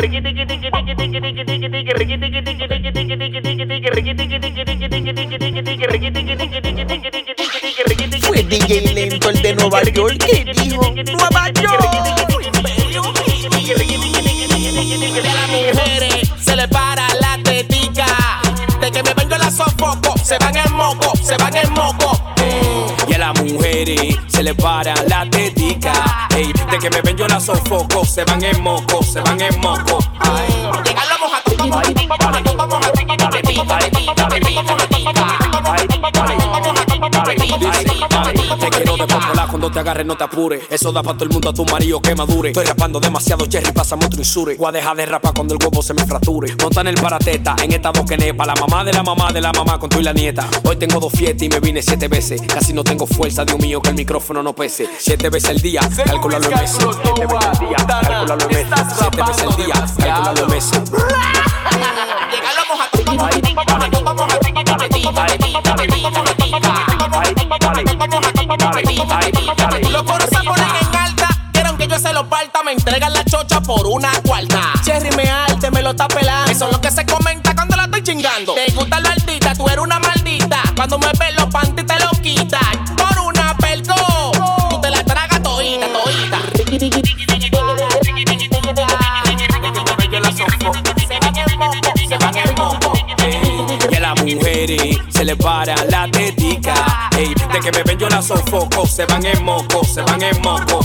Fue DJ Lento el de Nueva York que dijo Nueva York. a las mujeres se le para la tetica. De que me vengo la sofoco, se van el moco, se van el moco. Y a las mujeres se le para la tetica. Ey, de que me ven yo la sofoco, se van en moco, se van en moco. Vamos cuando te agarre, no te apures. Eso da para todo el mundo a tu marido que madure. Estoy rapando demasiado cherry, pásame otro insure. Voy a dejar de rapar cuando el huevo se me fracture. Monta en el parateta, en esta boquenepa. La mamá de la mamá de la mamá con tú y la nieta. Hoy tengo dos fiestas y me vine siete veces. Casi no tengo fuerza, Dios mío, que el micrófono no pese. Siete veces al día, calculalo en meses. Siete veces al día, calculalo en meses. Siete veces al día, calculalo en meses. Los coros se ponen en alta, quieren que yo se lo parta, me entregan la chocha por una cuarta. Cherry me alte, me lo está pelando. Eso es lo que se comenta cuando la estoy chingando. Te gusta la altita, tú eres una maldita. Cuando me ves los panty te lo quitas. Por una pelco, tú te la tragas toita, toita. A las mujeres se le para la tetica. Ey, de que me ven yo la sofoco, se van en moco, se van en moco.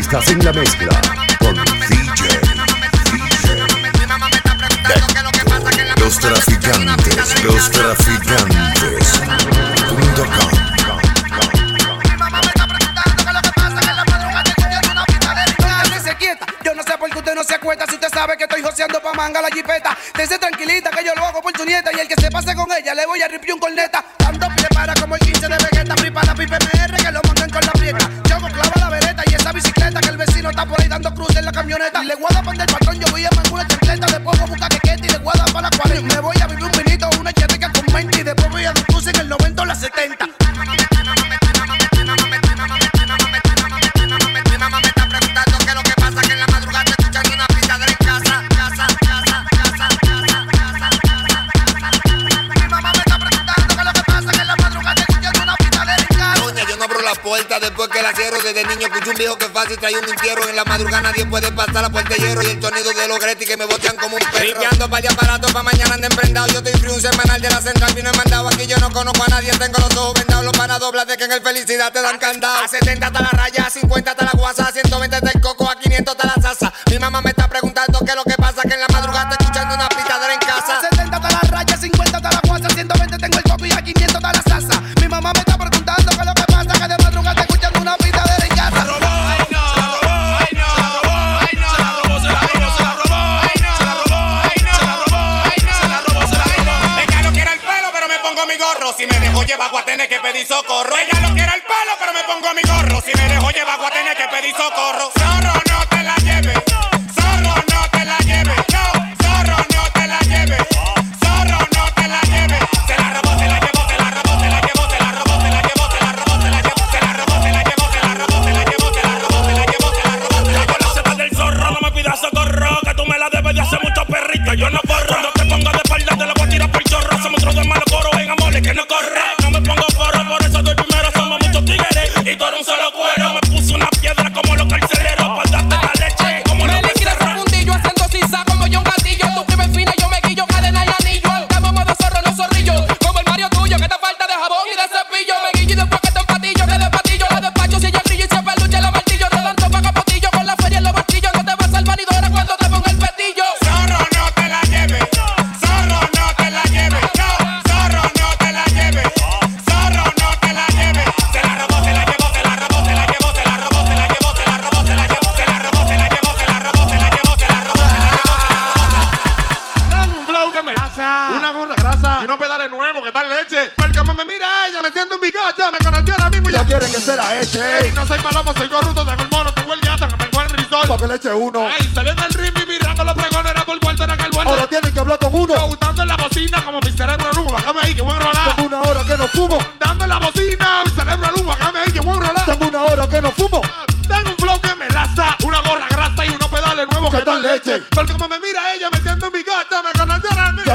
Estás en la mezcla con DJ. Los traficantes, los traficantes. Punto com. No se acuesta, si usted sabe que estoy joseando pa' manga la jipeta. Desde tranquilita que yo lo hago por su nieta y el que se pase con ella le voy a ripio un corneta. Dando pie para como el 15 de Vegeta, fripa la pipe está por ahí dando cruz en la camioneta. Le guarda para el patrón, yo voy a mandar una chancleta, después voy a buscar quequete y le guarda para la cual. Me voy a vivir un vinito, una chetica con 20 y después voy a dar en el 90 o la 70. Niño escucho un viejo que fácil trae un entierro. En la madrugada nadie puede pasar la puerta de hierro. Y el sonido de los Gretti que me botean como un perro. Limpiando para allá aparato para mañana ande emprendado. Yo estoy frío un semanal de la central. Vino mandado aquí, yo no conozco a nadie. Tengo los ojos vendados, los panas doblas de que en el felicidad te dan candado. A 70 está la raya, a 50 está la guasa, 120 está el coco, a 500 está la salsa. Mi mamá me está preguntando qué es lo que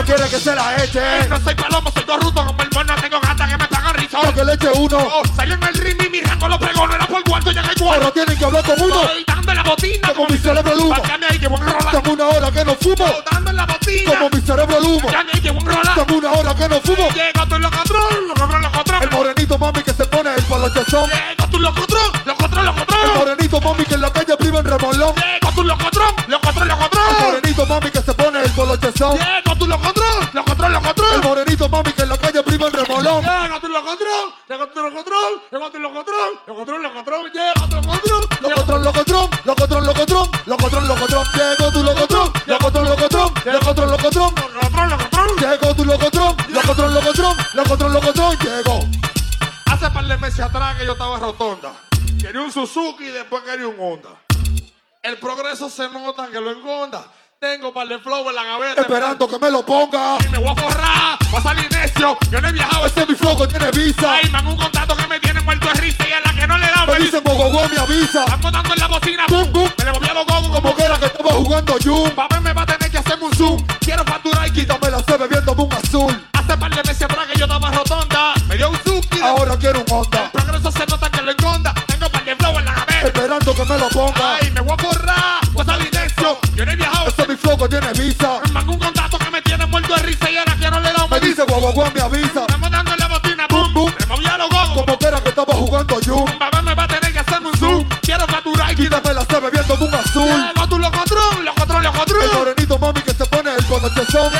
quieren que se la eche. No soy palomo, soy corrupto como el mono, tengo gata que me Pa' risol. que le eche uno. Oh, salí en el ritmo y mirando los pregones, era por cuarto, ya que hay cuatro. Ahora tienen que hablar con uno. Estoy dando en la bocina Como mi cerebro. Bájame ahí, que voy a rolar. Tengo una hora que no fumo. Dando en la bocina Como mi cerebro. Bájame ahí, que voy a rolar. Tengo una hora que no fumo. Llega tu locotrón, locotrón, locotrón. El morenito mami que se pone el polochezón. Llega tu locotrón, locotrón, El locotrón. morenito mami que en la calle prima en remolón. Locotrón, locotrón, llegó. Hace par de meses atrás que yo estaba rotonda. Quería un Suzuki y después quería un Honda. El progreso se nota que lo engonda. Tengo par de flow en la gaveta. Esperando que me lo ponga. Y me voy a forrar, voy a salir necio. Yo no he viajado Ese es mi flow que tiene visa. Ay, man, un contacto que me tiene muerto de risa y a la que no le da Me dice. dicen Bogogó me avisa. Estamos dando en la bocina, Bum, bum. Me le volví a los gogos Como como que era que estaba jugando Jun. Quiero un Honda. El progreso se nota que lo engonda. Tengo par de flow en la gaveta. Esperando que me lo ponga. Ay, me voy a forrar, voy a salir necio. Yo no he viajado. Ese es mi flow que tiene visa. Man, un contacto que me tiene muerto de risa y ahora que no le da Me dice Bogogó me avisa. Estamos dando la bocina, Bum, boom, boom. Me moví a los gogos. Como que era que estaba jugando Jun. Papá me va a tener que hacerme un zoom. Quiero facturar y. Quítame la C bebiéndome un azul. Llega tu locotrón, locotrón, El locotrón. morenito mami que se pone el conochezón.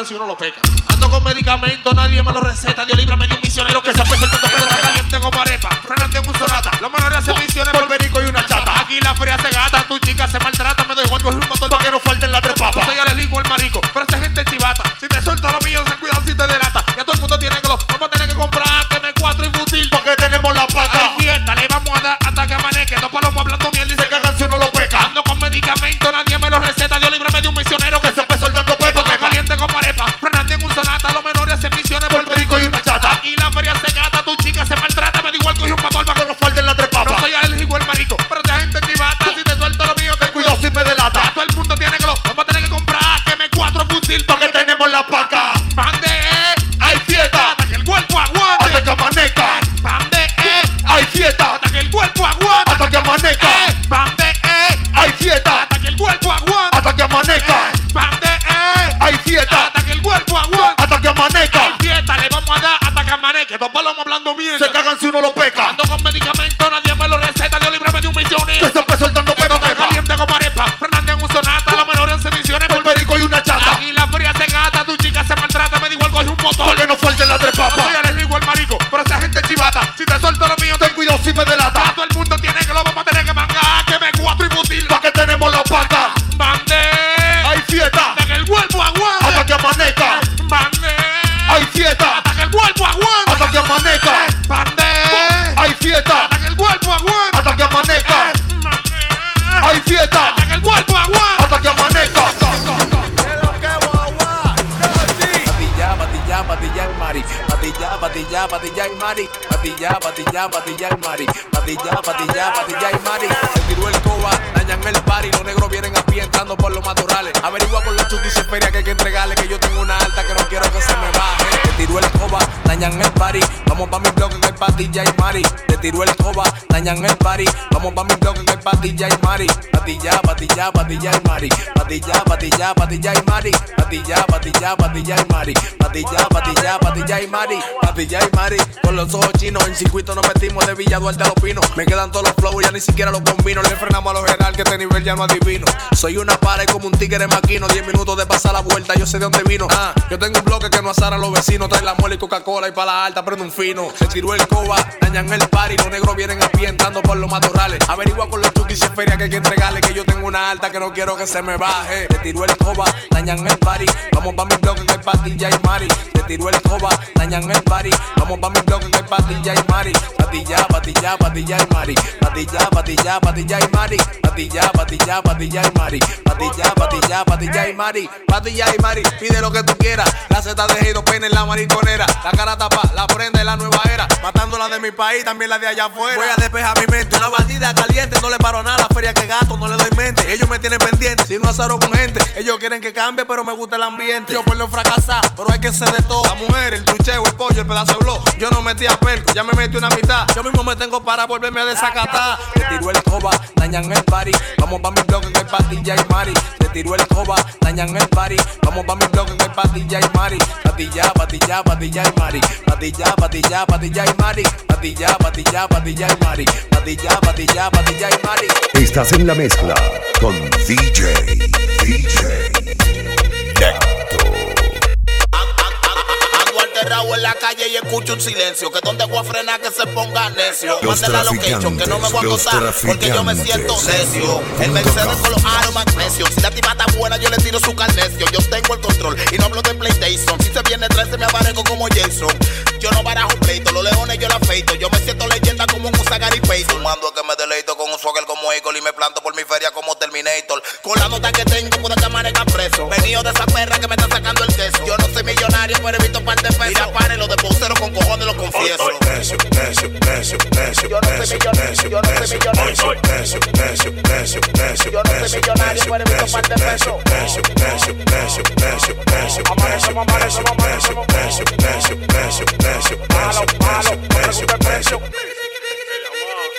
Se si uno lo peca. Ando con medicamentos, nadie me lo receta. Dios líbrame de un misionero que se apese el tanto Pero pero caliente como arepa, frenante en un sonata. Los menores hacen misiones por verico y una chata. Aquí la feria se gata, tu chica se maltrata. Me doy Juan con un montón para que no falten las tres Yo papas. soy alérgico al marico, pero esta gente es chivata. Si te suelto lo mío, ten cuidado si te delata. Mío, Ten Patilla, patilla, patilla el mari. Patilla, patilla, patilla el mari. Se tiró el coba, dañan el party. Los negros vienen a pie entrando por los matorrales. Averigua con la chuki y feria que hay que entregarle. Que yo tengo una alta que no quiero que se me baje. Se tiró el coba, dañan el party. Vamos pa' mi blog en el patilla y mari. De tiró el coba, dañan el party. Vamos pa' mi bloque que hay patilla y mari. Patilla, patilla, patilla y mari. Patilla, patilla, patilla y mari. Patilla, patilla, patilla y mari. Patilla, patilla, patilla y mari. Patilla y mari. Con los ojos chinos, en circuito nos metimos de Villa Duarte a los pinos. Me quedan todos los flows, ya ni siquiera los combino. Le frenamos a los general que este nivel ya no adivino. Soy una para como un tigre maquino. 10 minutos de pasar la vuelta, yo sé de dónde vino. Ah, yo tengo un bloque que no asara a los vecinos. Trae la mole y Coca-Cola y para la alta prende un fino. Se tiró el coba, dañan el party. Los negros vienen a pie por los matorrales. Averigua con los chuquis y feria que hay que entregarle. Que yo tengo una alta que no quiero que se me baje. Se tiró el coba, dañan el party. Vamos pa' mi bloque que hay patilla y mari. Tiró el coba, dañan el party. Vamos pa' mi bloque que hay patilla y mari. Patilla, patilla, patilla y mari. Patilla, patilla, patilla y mari. Patilla, patilla, patilla y mari. Patilla, patilla, patilla y mari. Patilla y mari. Pide lo que tú quieras. La zeta de Heido Peine en la mariconera. La cara tapa, la prenda en la nueva era. Matando la de mi país, también la de allá afuera. Voy a despejar mi mente. Una bandida caliente, no le paro nada. La feria que gasto, no le doy mente. Ellos me tienen pendiente. Si no azaro con gente, ellos quieren que cambie, pero me gusta el ambiente. Yo por lo fracasar, pero hay que ser de todo. La mujer, el trucheo, el pollo, el pedazo de blog. Yo no metí a perco, ya me metí una mitad. Yo mismo me tengo para volverme a desacatar. Se tiró el coba, dañan el party. Vamos pa' mi bloque que hay patilla y mari. Se tiró el coba, dañan el party. Vamos pa' mi bloque que hay patilla y mari. Patilla, patilla, patilla y mari. Patilla, patilla, patilla y mari. Patilla, patilla, patilla y mari. Patilla, patilla, patilla y mari. Estás en la mezcla con DJ, DJ Necto. Ando alterrado en la calle y escucho un silencio. Que donde voy a frenar que se ponga necio. Los Mande la location que no me voy a acostar porque yo me siento necio. El Mercedes con los aros magnesio. Si la tipa está buena, yo le tiro su carnesio. Yo tengo el control y no hablo de PlayStation. Si se viene 13 me aparezco como Jason. Yo no barajo pleito, los leones yo la afeito. Yo me siento leyenda como un Usagari Payton. Mando que me deleito con un swagger como Eagle y me planto por mi feria como Terminator. Con la nota que tengo puede que amanezca preso. Venido de esa perra que me está sacando el millonario, pero he visto par de pesos. Mira, pare los de posero con cojones lo confieso. Yo no soy millonario, yo no soy millonario. Yo no soy millonario, pero he visto par de pesos. Amanecemos, amanecemos, amanecemos. Malo, malo, no pregunte precio.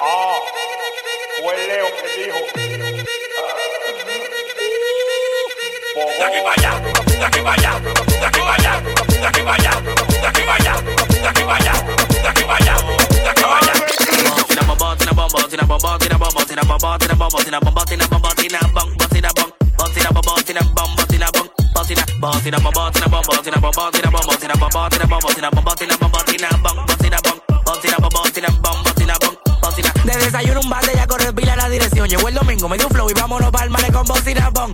Ah, fue Leo que dijo. De aquí para allá, de aquí para allá, de desayuno un ya corre pila la dirección Llegó el domingo, me dio un flow y vámonos pa'l malecón, bocina, bon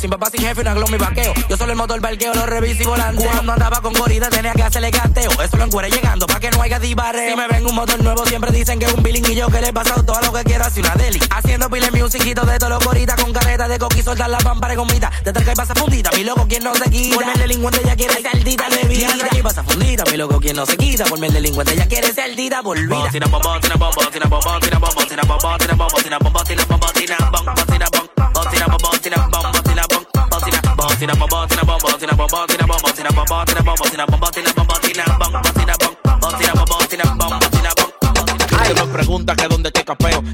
Sin papá, sin jefe, una glow mi vaqueo. Yo solo el motor barqueo, lo reviso y volante. Cuando andaba con corrida tenía que hacerle canteo. Eso lo encuere llegando pa' que no haya dibarreo. Si me ven un motor nuevo, siempre dicen que es un billing y yo que le he pasado todo lo que quiero hacer una deli. Haciendo pile musiquito de todos los coritas con carreta de coqui, soltar la pámpara con gomita. Te trae y pasa fundita, mi loco, quien no se quita. Por el delincuente ya quiere saldita de vida. Y pasa fundita, mi loco, quien no se quita. Por el delincuente ya quiere saldita por vida. Tina bomba, tina bomba, tina bomba, tina bomba, tina bomba, tina bomba, tina bomba, tina bomba, in a bubble, in a bubble, in a bubble, in a bubble, in a bubble, in a bubble, in a bubble.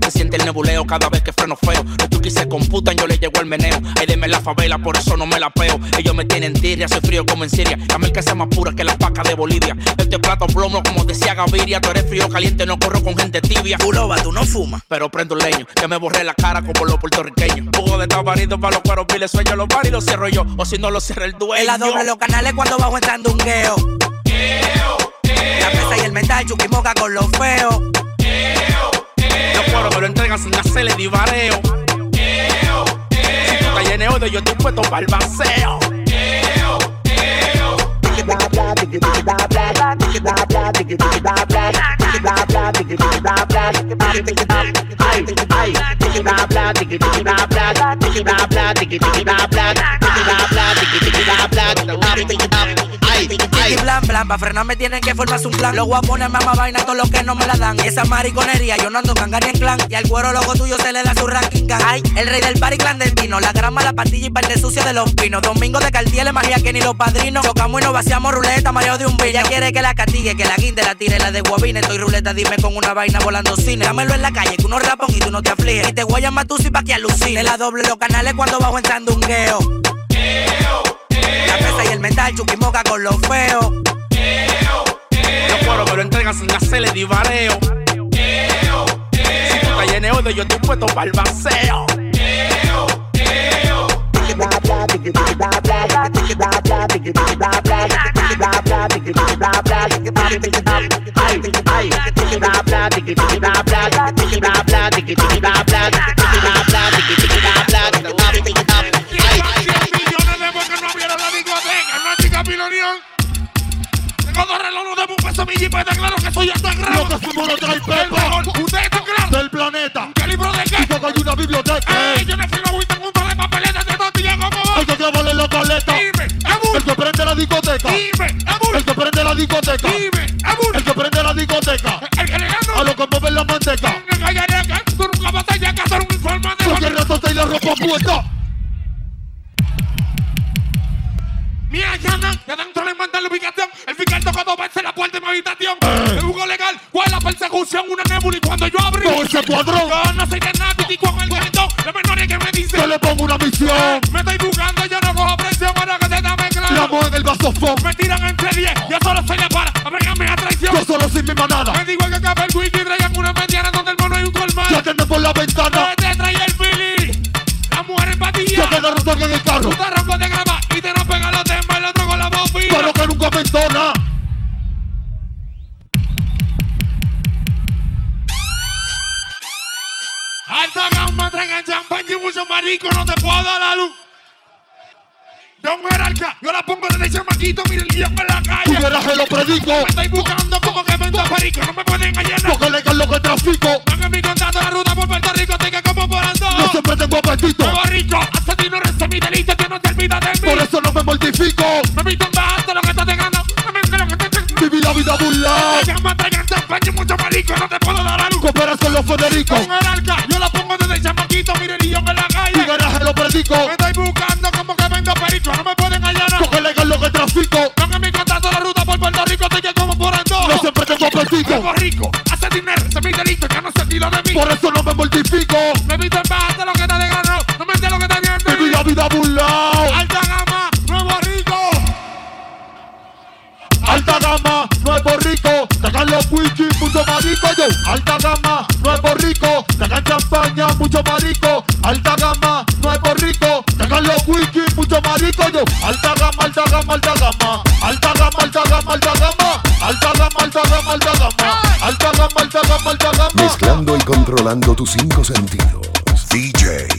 Se siente el nebuleo cada vez que freno feo. Los chuquis se computan, yo le llego el meneo. Ay, deme la favela, por eso no me la peo. Ellos me tienen tirria, soy frío como en Siria. El que sea más pura que la paca de Bolivia. Este plato plomo, como decía Gaviria. Tú eres frío caliente, no corro con gente tibia. Tú loba, tú no fumas. Pero prendo el leño, que me borré la cara como los puertorriqueños. Jugo de tabarito para los cueros, piles sueño, los bares y los cierro yo. O si no, los cierra el dueño. En la doble los canales cuando bajo entrando un gueo. La pesa y el mental, chuki moca con los feos. Los cueros me lo entregan sin hacerle divareo. Si tú estás lleno de yo estoy puesto para el vaceo. Plan, plan, pa' frenarme tienen que formarse un plan. Los poner mamá vaina todo lo que no me la dan. esa mariconería, yo no ando canga ni en clan. Y al cuero loco tuyo se le da su ranking Ay, el rey del party clandestino. La grama, la pastilla y parte sucia de los pinos. Domingo de cartier, magia que ni los padrinos. Chocamos y nos vaciamos ruleta, mayo de un vino. Ella quiere que la castigue, que la guinde, la tire, la de guabina. Estoy ruleta, dime con una vaina volando cine. Dámelo en la calle, que uno rapón y tú no te afliges. Y te voy a llamar tú si pa' que alucine. La doble los canales cuando bajo entrando un gueo. La pesa y el metal, chuquimoca con los feos. Yo puedo, pero entregas sin hacerle divareo. Si tú estás lleno de yo estoy puesto para el vaceo. Mi jipeta, claro que soy hasta grande. Lo que fumo lo trae Pepa. Usted está claro. Del planeta. ¿Qué libro de qué? Y que hay una biblioteca. Ey, yo no tengo un par de papeletas de tortilla como vos. Hay que clavarle la caleta. Dime, Abul. El que prende la discoteca. Dime, Abul. El que prende la discoteca. Dime, misión. Me estoy buscando, yo no cojo presión para que te dame claro. La muevo en el vaso fom. Me tiran entre 10, yo solo soy la para. Abréngame a traición. Yo solo soy mi manada. Me digo que cabe el wiki y traigan una mediana donde el mono hay un colmado. Ya tenés por la ventana. te trae el fili. La mujer en patilla. Ya queda roto en el carro. Tú te rompes de grama y te no pega los temas el otro con la bobina. Pero que nunca me entona. Alta gama, traigan champán y mucho marico, no te dar la luz. Don Jerarca, yo la pongo desde chamaquito, mira el guion en la calle. garaje lo predico. Me estoy buscando como que vendo perico, no me pueden engañar. Porque legal lo que trafico. Pongan mi contacto la ruta por Puerto Rico, te que como por ando. No siempre tengo apetito. Nuevo rico, asesino, recé mi delito, que no te olvidas de mí. Por eso no me mortifico. Me visto en bajo lo que estás dejando, no me lo que te Viví la vida burlada. Llama, traigan y mucho marico, no te puedo dar la luz. Coopera con los Federico. Don Jerarca, yo la lo. Me estoy buscando como que vendo perico, no me pueden engañar. Porque legal lo que trafico. Pongan mi contacto la ruta por Puerto Rico, te como por ando. No siempre tengo apetito. Vivo rico, hace dinero, es mi delito, ya no se tiro de mí. Por eso no me mortifico. Me visto en baja lo que te desgranó, no me entiendo lo que te Viví entiende. la vida burlada. Alta gama, nuevo rico. Alta gama, nuevo rico, sacan los whisky, mucho marico yo. Alta gama, nuevo rico, sacan champaña, mucho marico. Controlando tus cinco sentidos. DJ, DJ,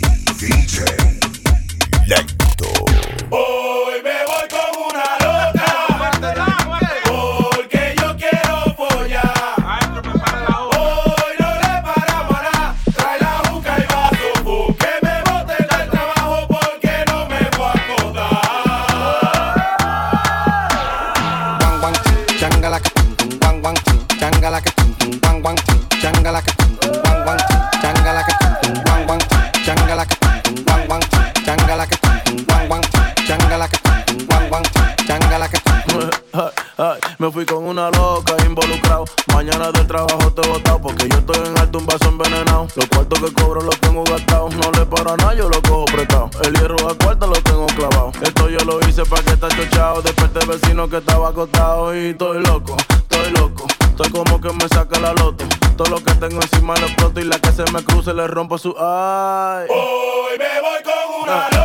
nada, yo lo cojo prestado. El hierro a cuarta lo tengo clavado. Esto yo lo hice para que está chochado. Desperté vecino que estaba acostado y estoy loco, estoy loco. Estoy como que me saca la loto. Todo lo que tengo encima lo exploto y la que se me cruce le rompo su ay. Hoy me voy con una loca.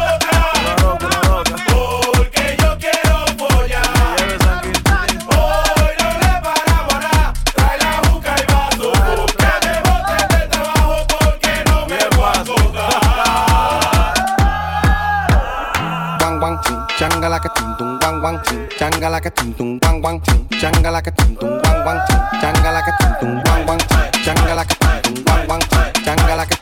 like a ting tung wang wang ting changa like a ting tung wang wang ting changa like a ting tung wang wang ting changa like a ting tung wang wang ting changa like a ting tung wang wang ting changa like a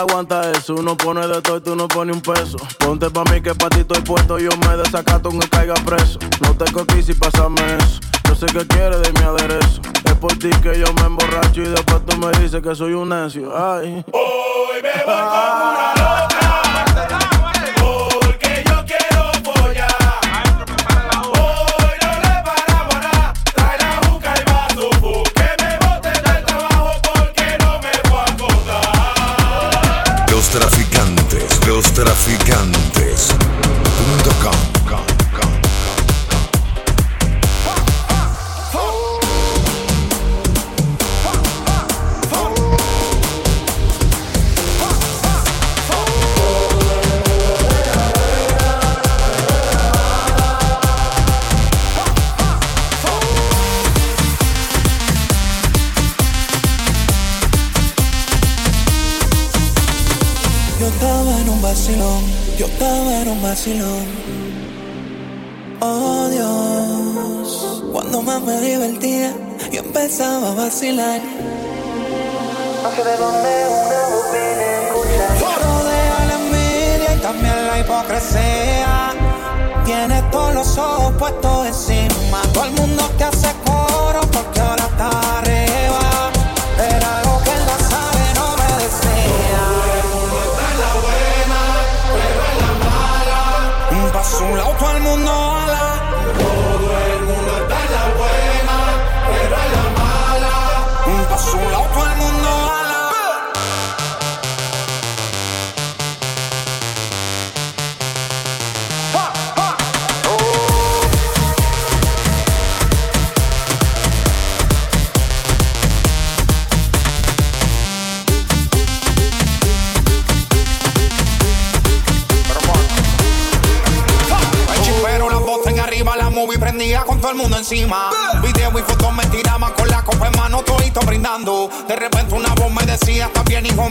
aguanta eso. Uno pone de todo y tú no pones un peso. Ponte pa' mí que pa' ti estoy puesto. Yo me desacato aunque caiga preso. No te cotices y pásame eso. Yo sé que quieres de mi aderezo. Es por ti que yo me emborracho y después tú me dices que soy un necio. Ay. Hoy me voy una loca. Video y fotos me tiraban con la copa en mano, todito brindando. De repente una voz me decía, está bien, hijo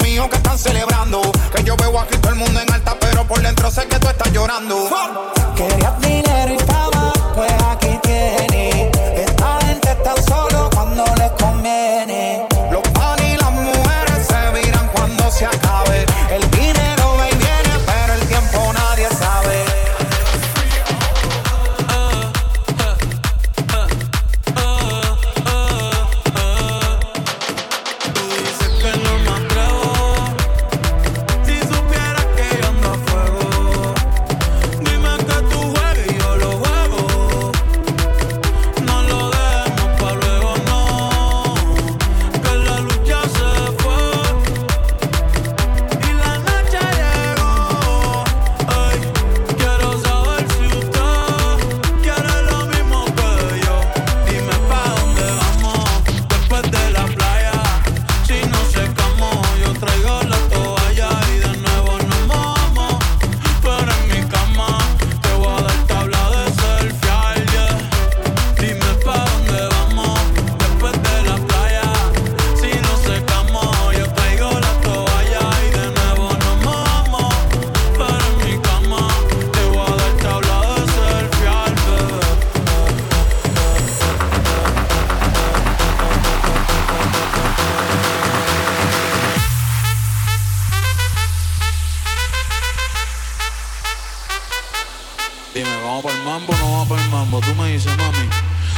mambo no va para el mambo. Tú me dices, mami,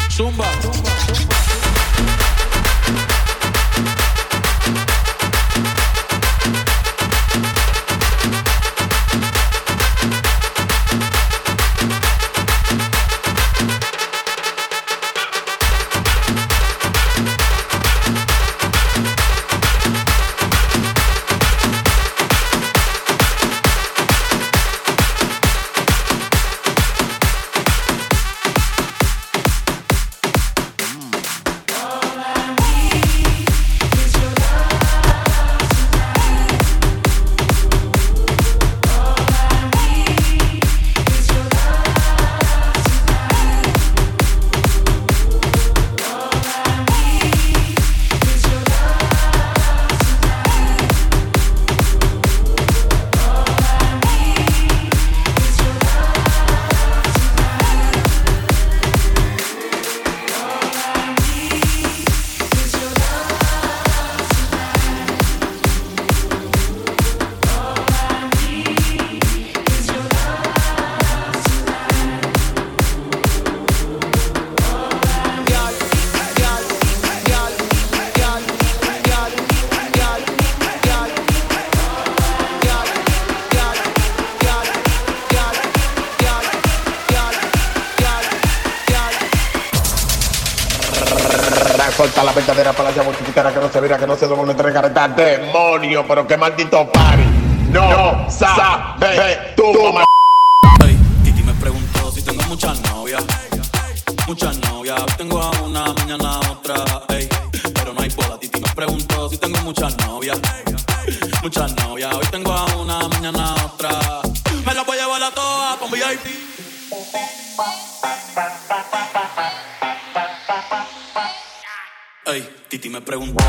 zumba. zumba, zumba. mira que no se doble tres carretas. Demonio, pero qué maldito party. No, no sabe tú, Titi me preguntó si tengo muchas novias. Muchas novias, tengo a una, mañana otra. Ey. Pero no hay bola, Titi me preguntó si tengo muchas novias. Muchas novias, hoy tengo a una, mañana otra. Me la voy a llevar a todas con VIP. Ey, Titi me preguntó.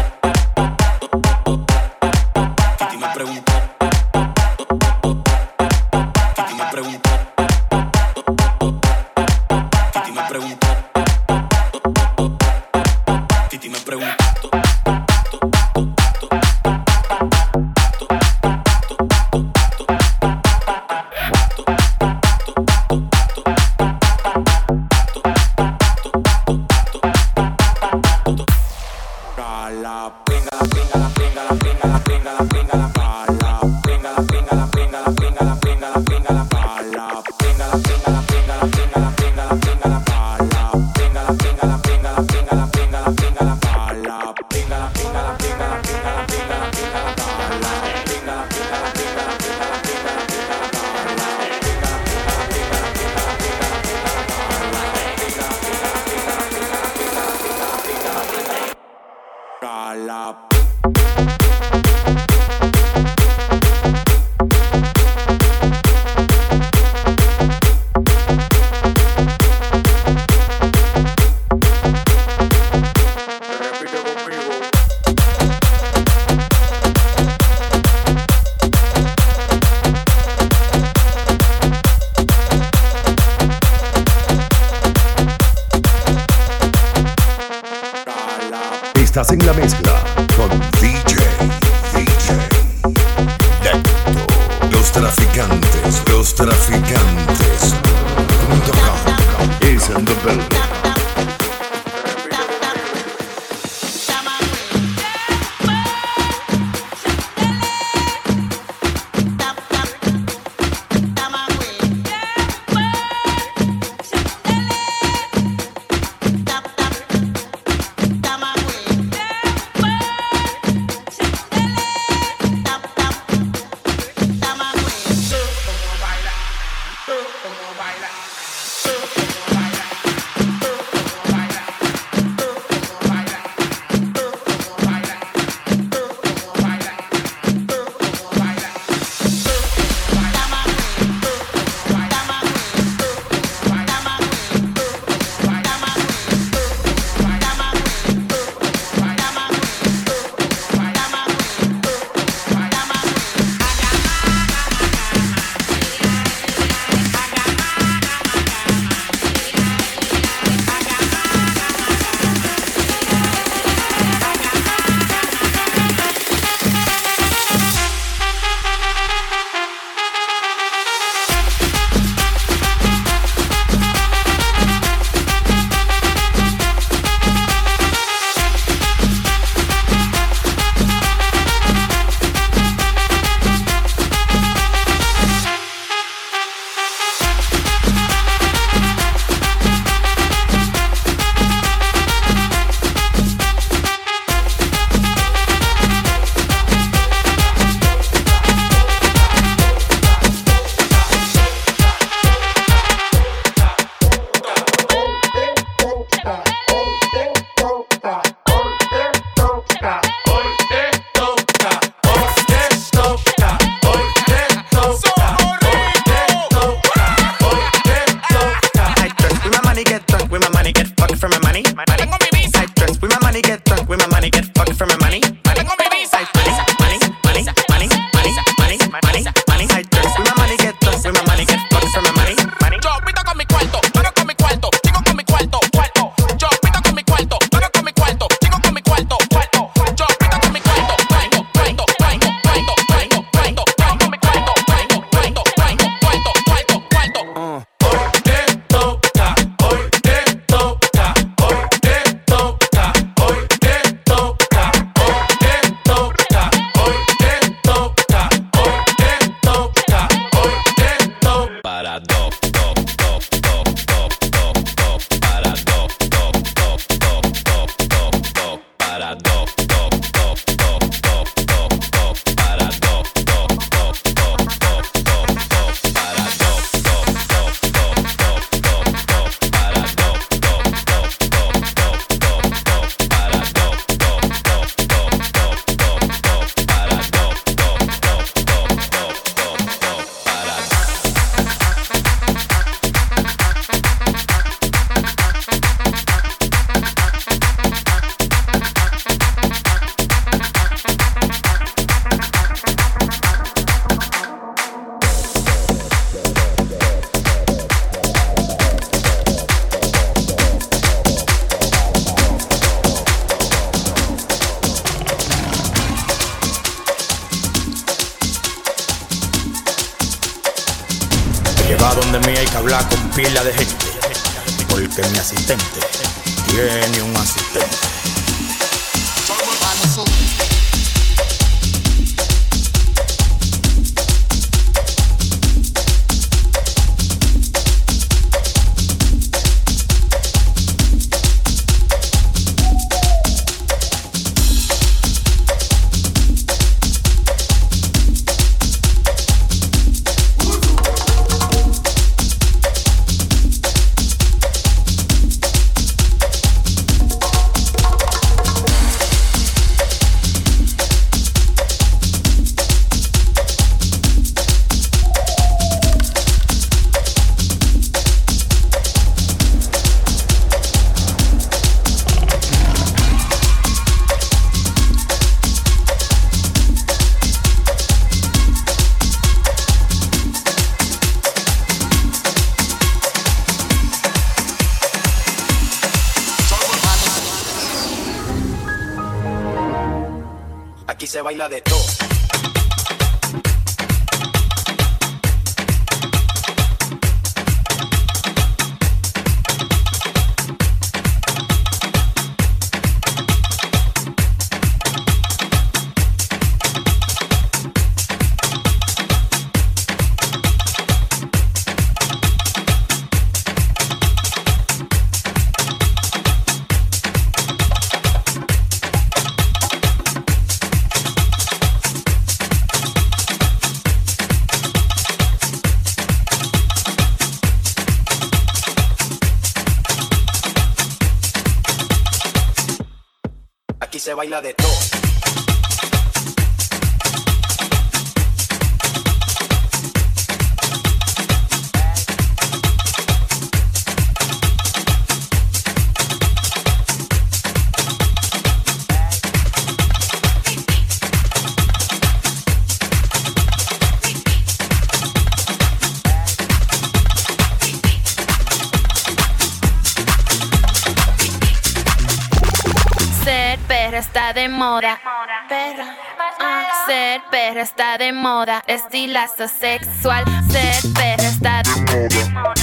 De moda. Estilazo sexual. Ser perra está de moda.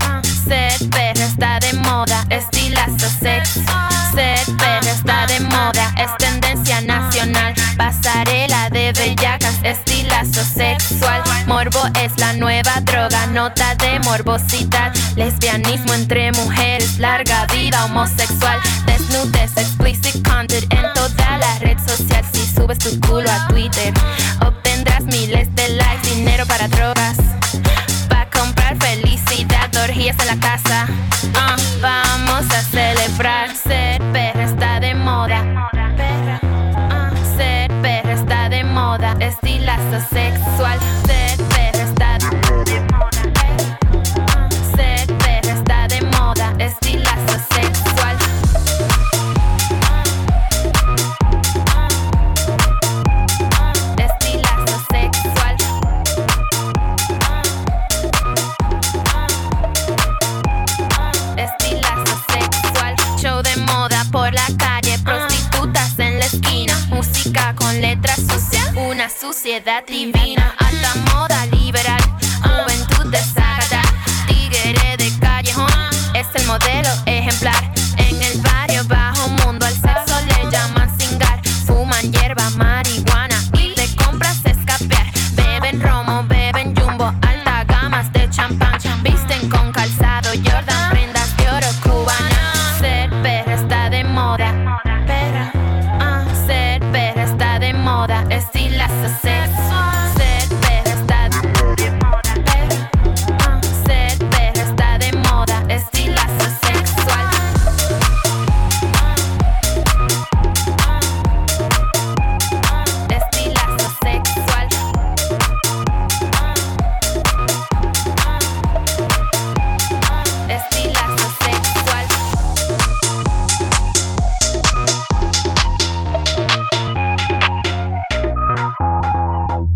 Ah, Ser perra está de moda. Estilazo sexual. Ser perra está de moda. Es tendencia nacional. Pasarela de bellacas. Estilazo sexual. Morbo es la nueva droga. Nota de morbosidad. Lesbianismo entre mujeres. Larga vida homosexual. Desnudez, explicit content subes tu culo a Twitter, obtendrás miles de likes, dinero para drogas. Pa' comprar felicidad, orgías en la casa. Moda por la calle. Prostitutas en la esquina. Música con letras sucias. Una suciedad divina.